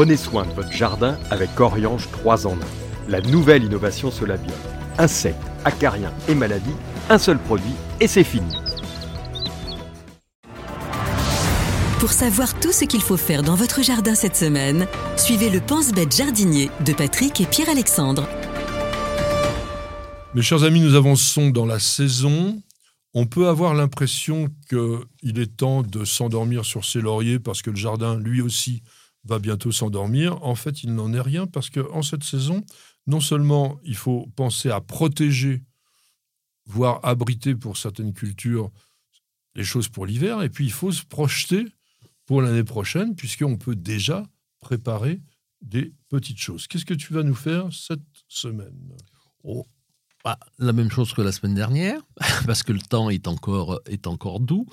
Prenez soin de votre jardin avec Oriange 3 en 1. La nouvelle innovation Solabio. Insectes, acariens et maladies, un seul produit et c'est fini. Pour savoir tout ce qu'il faut faire dans votre jardin cette semaine, suivez le Pense-Bête jardinier de Patrick et Pierre-Alexandre. Mes chers amis, nous avançons dans la saison. On peut avoir l'impression qu'il est temps de s'endormir sur ses lauriers parce que le jardin, lui aussi, va bientôt s'endormir. En fait, il n'en est rien parce qu'en cette saison, non seulement il faut penser à protéger, voire abriter pour certaines cultures les choses pour l'hiver, et puis il faut se projeter pour l'année prochaine, puisqu'on peut déjà préparer des petites choses. Qu'est-ce que tu vas nous faire cette semaine? Oh, bah, La même chose que la semaine dernière, parce que le temps est encore, est encore doux.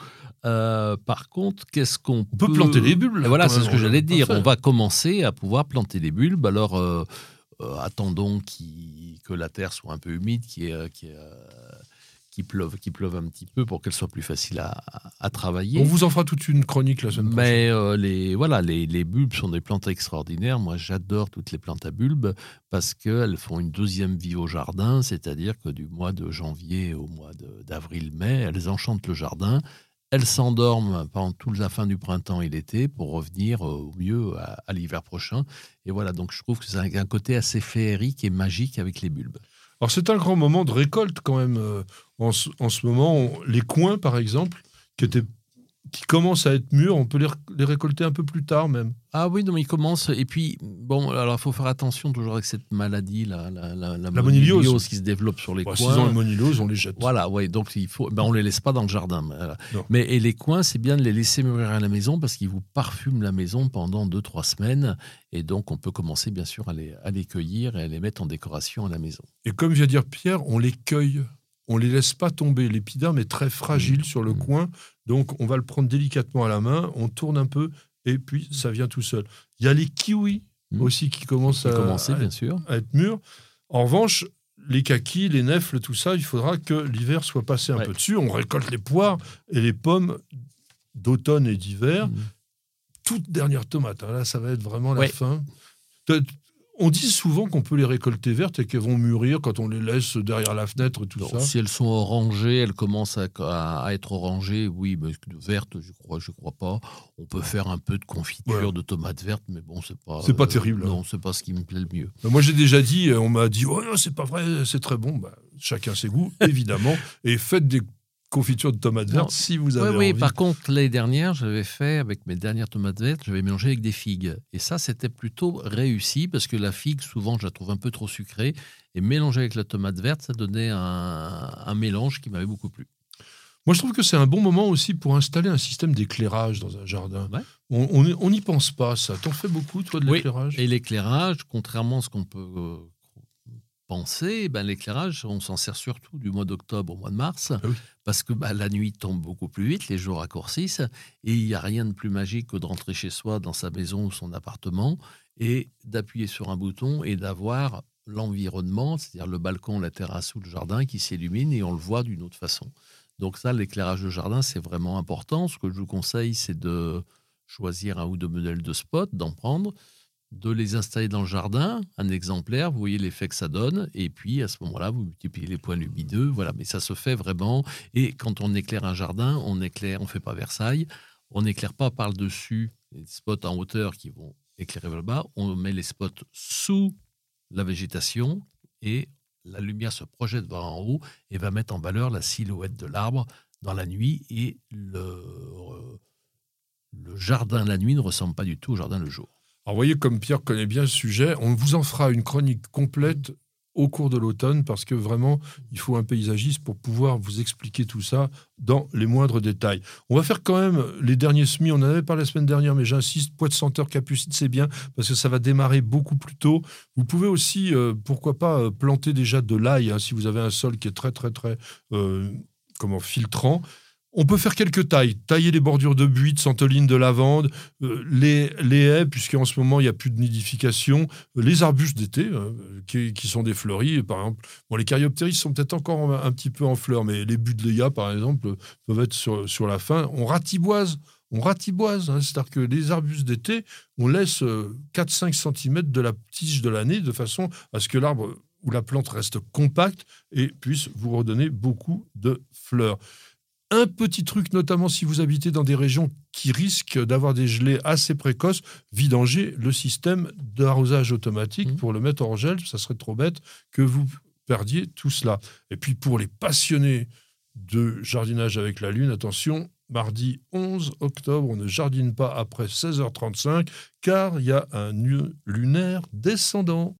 Euh, par contre, qu'est-ce qu'on peut... On peut planter des bulbes. voilà, c'est ce que j'allais dire. On va commencer à pouvoir planter des bulbes. Alors, euh, euh, attendons que la terre soit un peu humide, qui est, qui est qui pleuve, un petit peu pour qu'elle soit plus facile à, travailler. On vous en fera toute une chronique la semaine prochaine. Mais euh, les, voilà, les, les, bulbes sont des plantes extraordinaires. Moi, j'adore toutes les plantes à bulbes parce qu'elles font une deuxième vie au jardin, c'est-à-dire que du mois de janvier au mois d'avril-mai, elles enchantent le jardin. Elles s'endorment pendant toute la fin du printemps et l'été pour revenir euh, au mieux à, l'hiver prochain. Et voilà, donc je trouve que c'est un côté assez féerique et magique avec les bulbes. Alors c'est un grand moment de récolte quand même. Euh, en, ce moment, les coins par exemple, qui étaient qui commencent à être mûrs, on peut les, récolter un peu plus tard même. Ah oui, donc ils commencent. Et puis, bon, alors il faut faire attention toujours avec cette maladie, la, la, la, la moniliose. qui se développe sur les coins. S'ils ont la moniliose, on les jette. Voilà, oui, donc il faut, ben, on les laisse pas dans le jardin. Mais et les coins, c'est bien de les laisser mûrir à la maison parce qu'ils vous parfument la maison pendant 2-3 semaines. Et donc, on peut commencer bien sûr à les, à les cueillir et à les mettre en décoration à la maison. Et comme vient dire Pierre, on les cueille on les laisse pas tomber. L'épiderme est très fragile mmh. sur le mmh. coin, donc on va le prendre délicatement à la main, on tourne un peu et puis ça vient tout seul. Il y a les kiwis mmh. aussi qui commencent à, commencer, bien sûr. à être mûrs. En revanche, les kakis, les nefles, tout ça, il faudra que l'hiver soit passé un peu dessus. On récolte les poires et les pommes d'automne et d'hiver. Toute dernière tomate, hein. là, ça va être vraiment la fin. On dit souvent qu'on peut les récolter vertes et qu'elles vont mûrir quand on les laisse derrière la fenêtre et tout ça. Si elles sont orangées, elles commencent à, être orangées, oui, mais vertes, je crois, je crois pas. On peut faire un peu de confiture de tomates vertes, mais bon, c'est pas. C'est pas terrible. Non, c'est pas ce qui me plaît le mieux. Moi, j'ai déjà dit, on m'a dit, oh non, c'est pas vrai, c'est très bon. Bah, chacun ses goûts, évidemment. Et faites des confiture de tomates vertes si vous avez oui, Oui, par contre, l'année dernière, j'avais fait avec mes dernières tomates vertes, j'avais mélangé avec des figues. Et ça, c'était plutôt réussi parce que la figue, souvent, je la trouve un peu trop sucrée. Et mélanger avec la tomate verte, ça donnait un, mélange qui m'avait beaucoup plu. Moi, je trouve que c'est un bon moment aussi pour installer un système d'éclairage dans un jardin. On n'y pense pas, ça. T'en fais beaucoup, toi, de l'éclairage? Et l'éclairage, contrairement à ce qu'on peut penser, ben, l'éclairage, on s'en sert surtout du mois d'octobre au mois de mars, ah parce que ben, la nuit tombe beaucoup plus vite, les jours raccourcissent, et il n'y a rien de plus magique que de rentrer chez soi, dans sa maison ou son appartement, et d'appuyer sur un bouton et d'avoir l'environnement, c'est-à-dire le balcon, la terrasse ou le jardin qui s'illumine et on le voit d'une autre façon. Donc ça, l'éclairage de jardin, c'est vraiment important. Ce que je vous conseille, c'est de choisir un ou deux modèles de spot, d'en prendre, de les installer dans le jardin, un exemplaire, vous voyez l'effet que ça donne, et puis à ce moment-là, vous multipliez les points lumineux, voilà, mais ça se fait vraiment, et quand on éclaire un jardin, on éclaire, on fait pas Versailles, on n'éclaire pas par le dessus les spots en hauteur qui vont éclairer vers le bas, on met les spots sous la végétation, et la lumière se projette vers en haut et va mettre en valeur la silhouette de l'arbre dans la nuit, et le, le jardin la nuit ne ressemble pas du tout au jardin le jour. Alors, voyez, comme Pierre connaît bien le sujet, on vous en fera une chronique complète au cours de l'automne parce que vraiment, il faut un paysagiste pour pouvoir vous expliquer tout ça dans les moindres détails. On va faire quand même les derniers semis. On en avait parlé la semaine dernière, mais j'insiste, poids de senteur capucine, c'est bien parce que ça va démarrer beaucoup plus tôt. Vous pouvez aussi, euh, pourquoi pas, euh, planter déjà de l'ail hein, si vous avez un sol qui est très, très, très euh, comment, filtrant. On peut faire quelques tailles, tailler les bordures de buis, de santoline, de lavande, euh, les, les haies, puisqu'en ce moment il n'y a plus de nidification, euh, les arbustes d'été, euh, qui, sont des fleuris, par exemple. Bon, les caryoptéris sont peut-être encore un, petit peu en fleurs, mais les budléas, par exemple, peuvent être sur, sur la fin. On ratiboise on ratiboise. Hein. C'est-à-dire que les arbustes d'été, on laisse 4-5 cm de la tige de l'année de façon à ce que l'arbre ou la plante reste compacte et puisse vous redonner beaucoup de fleurs. Un petit truc, notamment si vous habitez dans des régions qui risquent d'avoir des gelées assez précoces, vidanger le système d'arrosage automatique mmh. pour le mettre en gel. Ça serait trop bête que vous perdiez tout cela. Et puis pour les passionnés de jardinage avec la lune, attention, mardi 11 octobre, on ne jardine pas après 16h35 car il y a un nœud lunaire descendant.